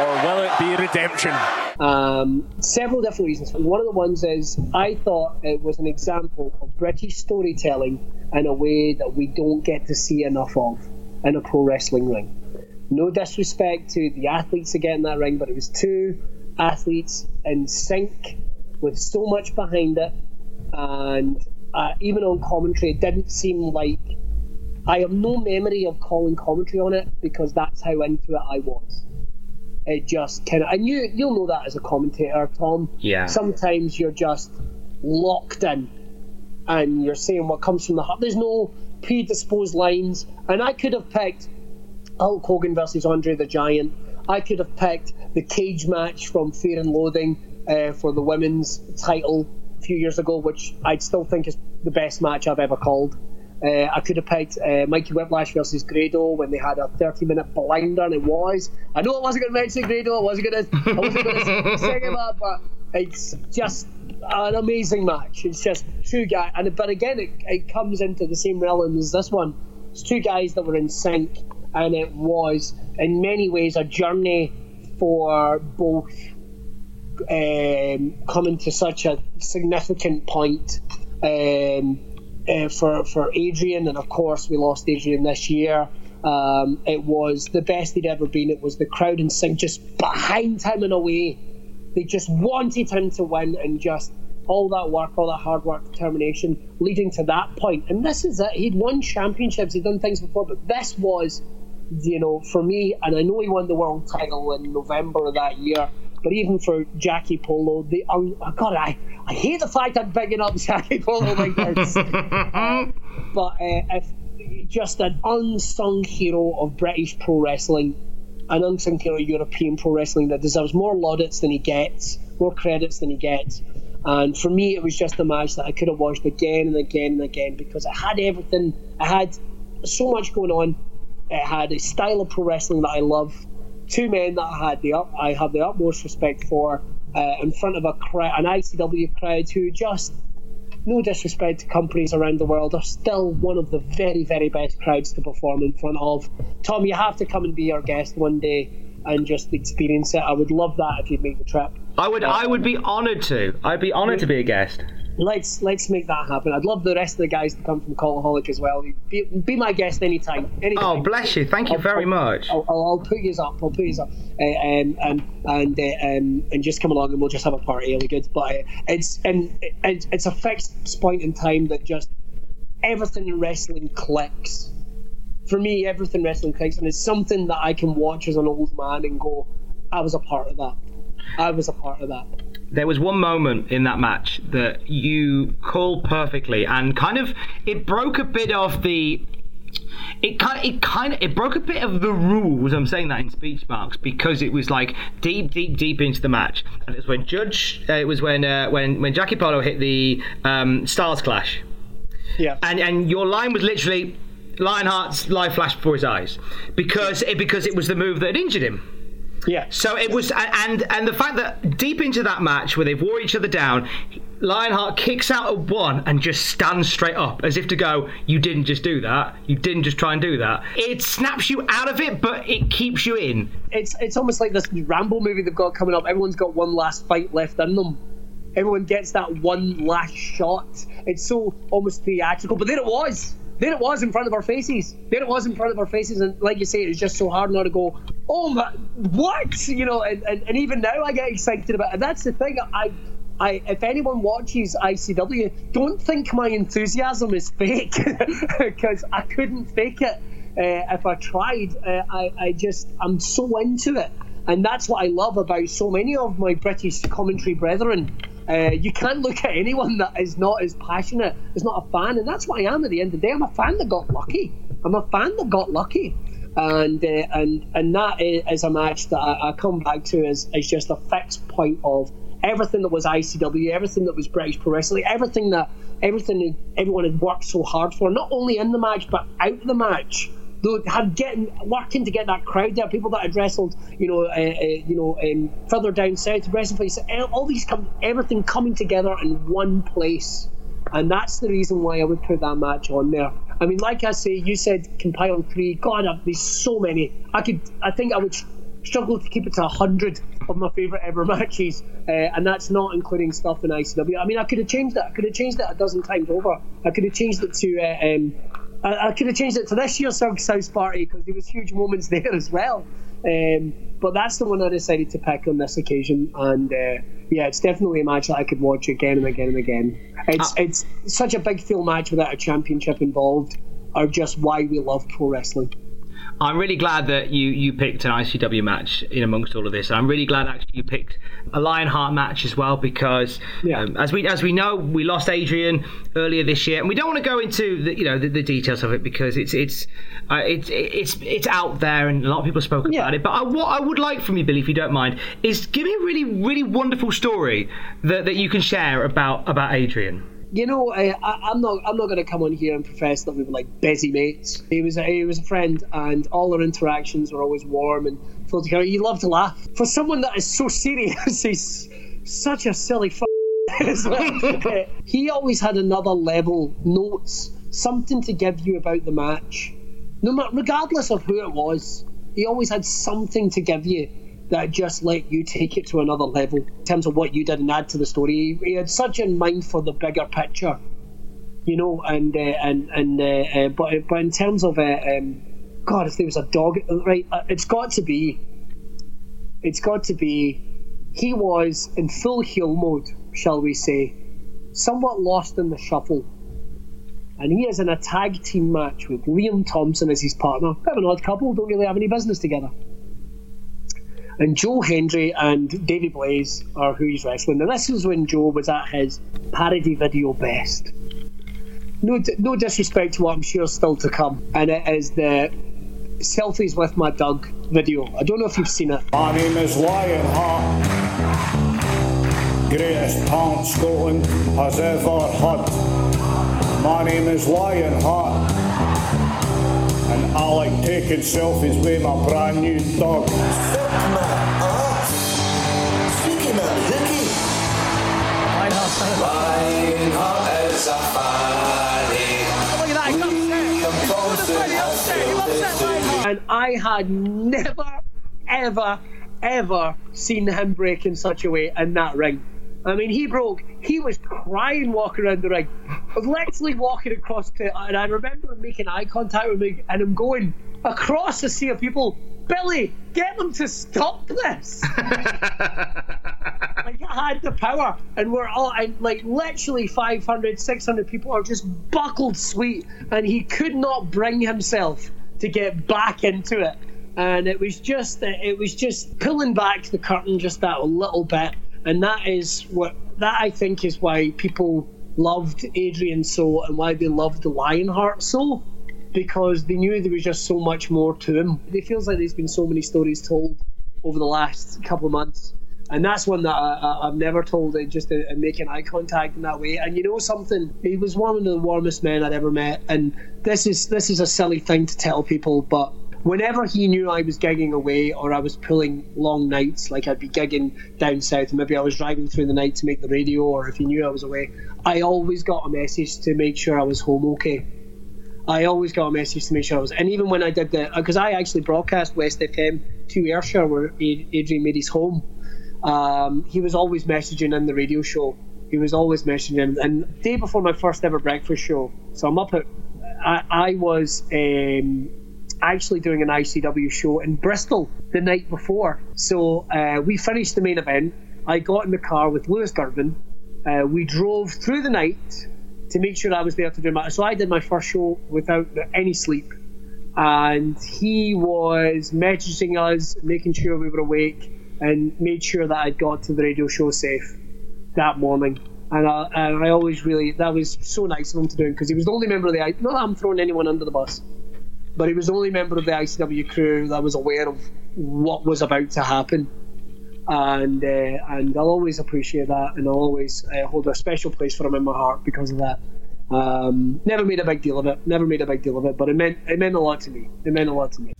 Speaker 11: or will it be redemption?
Speaker 3: Um, several different reasons. One of the ones is I thought it was an example of British storytelling in a way that we don't get to see enough of in a pro wrestling ring. No disrespect to the athletes that get in that ring, but it was two athletes in sync with so much behind it, and uh, even on commentary, it didn't seem like I have no memory of calling commentary on it because that's how into it I was. It just kind of and you you'll know that as a commentator tom.
Speaker 1: Yeah.
Speaker 3: sometimes you're just locked in and you're saying what comes from the heart. There's no predisposed lines. And i could have picked hulk hogan versus andre the giant. I could have picked the cage match from fear and loathing uh, for the women's title a few years ago which i'd still think is the best match i've ever called uh, I could have picked uh, Mikey Whiplash versus Grado when they had a 30 minute blinder, and it was. I know I wasn't going to mention Grado, I wasn't going to, I wasn't going to say up, but it's just an amazing match. It's just two guys, and but again, it, it comes into the same realm as this one. It's two guys that were in sync, and it was in many ways a journey for both um, coming to such a significant point. Um, uh, for for Adrian, and of course we lost Adrian this year. Um, it was the best he'd ever been. It was the crowd and sing just behind him in a way. They just wanted him to win, and just all that work, all that hard work, determination, leading to that point. And this is it. He'd won championships, he'd done things before, but this was, you know, for me. And I know he won the world title in November of that year. But even for Jackie Polo, the um, oh God, I, I hate the fact I'm bigging up Jackie Polo like this. uh, but uh, if just an unsung hero of British pro wrestling, an unsung hero of European pro wrestling that deserves more laudits than he gets, more credits than he gets. And for me, it was just a match that I could have watched again and again and again because it had everything. It had so much going on. It had a style of pro wrestling that I love. Two men that I had the up, I have the utmost respect for, uh, in front of a crowd, an ICW crowd who just, no disrespect to companies around the world, are still one of the very, very best crowds to perform in front of. Tom, you have to come and be our guest one day and just experience it. I would love that if you'd make the trip.
Speaker 1: I would, I would be honoured to. I'd be honoured to be a guest.
Speaker 3: Let's let's make that happen. I'd love the rest of the guys to come from Cultaholic as well. Be, be my guest anytime. anytime.
Speaker 1: Oh, bless you. Thank you
Speaker 3: I'll-
Speaker 1: very
Speaker 3: I'll-
Speaker 1: much.
Speaker 3: I'll, I'll, put you up. I'll put you up, uh, um, um, and uh, um, and just come along and we'll just have a party. Really good. But uh, it's and it's, it's a fixed point in time that just everything in wrestling clicks. For me, everything wrestling clicks, and it's something that I can watch as an old man and go, I was a part of that. I was a part of that.
Speaker 1: There was one moment in that match that you called perfectly, and kind of it broke a bit of the. It kind, it kind of, it broke a bit of the rules. I'm saying that in speech marks because it was like deep, deep, deep into the match, and it was when Judge, uh, it was when, uh, when, when Jackie Polo hit the um, Styles Clash,
Speaker 3: Yeah.
Speaker 1: and and your line was literally Lionheart's life flashed before his eyes because it because it was the move that had injured him.
Speaker 3: Yeah.
Speaker 1: So it was, and and the fact that deep into that match where they've wore each other down, Lionheart kicks out at one and just stands straight up as if to go, "You didn't just do that. You didn't just try and do that." It snaps you out of it, but it keeps you in.
Speaker 3: it's it's almost like this Rambo movie they've got coming up. Everyone's got one last fight left in them. Everyone gets that one last shot. It's so almost theatrical, but there it was. There it was in front of our faces. There it was in front of our faces, and like you say, it's just so hard not to go, "Oh my, what?" You know, and, and, and even now I get excited about it. And that's the thing. I, I, if anyone watches ICW, don't think my enthusiasm is fake because I couldn't fake it uh, if I tried. Uh, I, I just, I'm so into it. And that's what I love about so many of my British commentary brethren. Uh, you can't look at anyone that is not as passionate, is not a fan, and that's what I am at the end of the day. I'm a fan that got lucky. I'm a fan that got lucky, and uh, and and that is a match that I, I come back to as, as just a fixed point of everything that was ICW, everything that was British Pro Wrestling, everything that everything that everyone had worked so hard for, not only in the match but out of the match. Though had getting working to get that crowd there, people that had wrestled, you know, uh, uh, you know, um, further down south, wrestling places, uh, all these come, everything coming together in one place, and that's the reason why I would put that match on there. I mean, like I say, you said compile three. God, uh, there's so many. I could, I think I would struggle to keep it to hundred of my favourite ever matches, uh, and that's not including stuff in ICW. I mean, I could have changed that. I could have changed it a dozen times over. I could have changed it to. Uh, um, I, I could have changed it to this year's Shug's Hoose Party because there was huge moments there as well. Um, but that's the one I decided to pick on this occasion, and uh, yeah, it's definitely a match that I could watch again and again and again. It's it's such a big feel match without a championship involved, are just why we love pro wrestling.
Speaker 1: I'm really glad that you, you picked an ICW match in amongst all of this. I'm really glad actually you picked a Lionheart match as well because um, as we as we know we lost Adrian earlier this year and we don't want to go into the, you know the, the details of it because it's it's uh, it's it's it's out there and a lot of people spoke about it. But I, what I would like from you, Billy, if you don't mind, is give me a really really wonderful story that, that you can share about about Adrian.
Speaker 3: You know, I, I'm not. I'm not going to come on here and profess that we were like busy mates. He was. A, he was a friend, and all our interactions were always warm and full of care. You love to laugh. For someone that is so serious, he's such a silly. F-. Uh, he always had another level notes, something to give you about the match. No matter, regardless of who it was, he always had something to give you that just let you take it to another level in terms of what you did and add to the story. He, had such in mind for the bigger picture you know, and uh, and and uh, uh, but but in terms of uh, um, God, if there was a dog, right? uh, It's got to be. It's got to be. He was in full heel mode, shall we say, somewhat lost in the shuffle, and he is in a tag team match with Liam Thompson as his partner. Bit of an odd couple, don't really have any business together. And Joe Hendry and Davey Blaze are who he's wrestling. And this is when Joe was at his parody video best. No, no disrespect to what I'm sure is still to come. And it is the selfies with my Doug video. I don't know if you've seen it.
Speaker 12: My name is Lionheart. Greatest talent Scotland has ever had. My name is Lionheart. And I like taking selfies with my brand new dog.
Speaker 2: Lionheart is a fanny. Look at that, he's upset.
Speaker 3: And I had never, ever, ever seen him break in such a way in that ring. I mean, he broke. He was crying walking around the ring, literally walking across to. And I remember him making eye contact with me, and him going across a sea of people. Billy, get them to stop this. like I had the power, and we're all and like literally 500, 600 people are just buckled sweet, and he could not bring himself to get back into it. And it was just it was just pulling back the curtain just that little bit, and that is what that I think is why people loved Adrian so, and why they loved the Lionheart so because they knew there was just so much more to him. It feels like there's been so many stories told over the last couple of months. And that's one that I, I've never told it just in, in uh, making eye contact in that way. And you know something, he was one of the warmest men I'd ever met. And this is this is a silly thing to tell people, but whenever he knew I was gigging away or I was pulling long nights, like I'd be gigging down south, and maybe I was driving through the night to make the radio, or if he knew I was away, I always got a message to make sure I was home okay. I always got a message to make sure I was, and even when I did the, because I actually broadcast West FM to Ayrshire, where Adrian made his home. Um, he was always messaging in the radio show. He was always messaging, and day before my first ever breakfast show, so I'm up at, I, I was um, actually doing an ICW show in Bristol the night before. So uh, we finished the main event. I got in the car with Lewis Girvan. Uh, we drove through the night to make sure I was there to do my. So I did my first show without any sleep, and he was messaging us, making sure we were awake, and made sure that I'd got to the radio show safe that morning. And I, and I always really that was so nice of him to do because he was the only member of the. I- Not that I'm throwing anyone under the bus, but he was the only member of the ICW crew that was aware of what was about to happen and uh, and I'll always appreciate that, and I'll always uh, hold a special place for him in my heart because of that. Um, never made a big deal of it. Never made a big deal of it, but it meant it meant a lot to me. It meant a lot to me.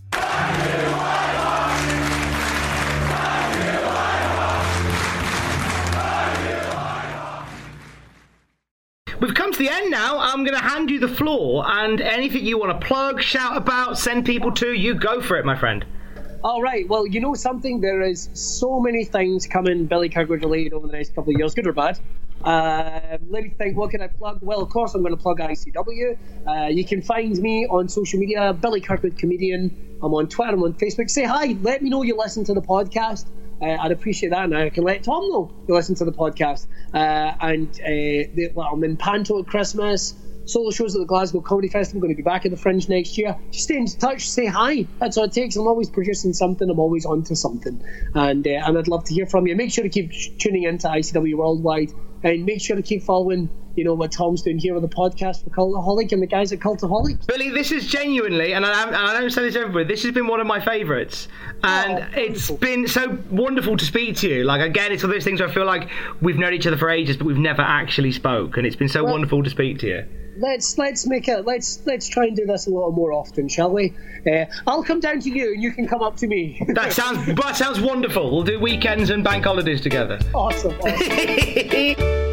Speaker 1: We've come to the end now. I'm going to hand you the floor, and anything you want to plug, shout about, send people to, you go for it, my friend.
Speaker 3: All right. Well, you know something. There is so many things coming Billy Kirkwood related over the next couple of years, good or bad. Uh, let me think. What can I plug? Well, of course, I'm going to plug ICW. Uh, you can find me on social media, Billy Kirkwood Comedian. I'm on Twitter. I'm on Facebook. Say hi. Let me know you listen to the podcast. Uh, I'd appreciate that, and I can let Tom know you listen to the podcast. Uh, and uh, the, well, I'm in Panto at Christmas. Solo shows at the Glasgow Comedy Festival. I'm going to be back at the Fringe next year. Just stay in touch, say hi. That's all it takes. I'm always producing something. I'm always onto something, and uh, and I'd love to hear from you. Make sure to keep tuning into ICW Worldwide, and make sure to keep following. You know what Tom's doing here on the podcast for Cultaholic and the guys at Cultaholic.
Speaker 1: Billy, this is genuinely, and I, and I don't say this everywhere, this has been one of my favourites. And it's been so wonderful to speak to you. Like, again, it's one of those things where I feel like we've known each other for ages, but we've never actually spoke. And it's been so
Speaker 3: Well-
Speaker 1: wonderful to speak to you.
Speaker 3: Let's let's make it. Let's let's try and do this a little more often, shall we? Uh, I'll come down to you, and you can come up to me.
Speaker 1: That sounds that sounds wonderful. We'll do weekends and bank holidays together.
Speaker 3: awesome. awesome.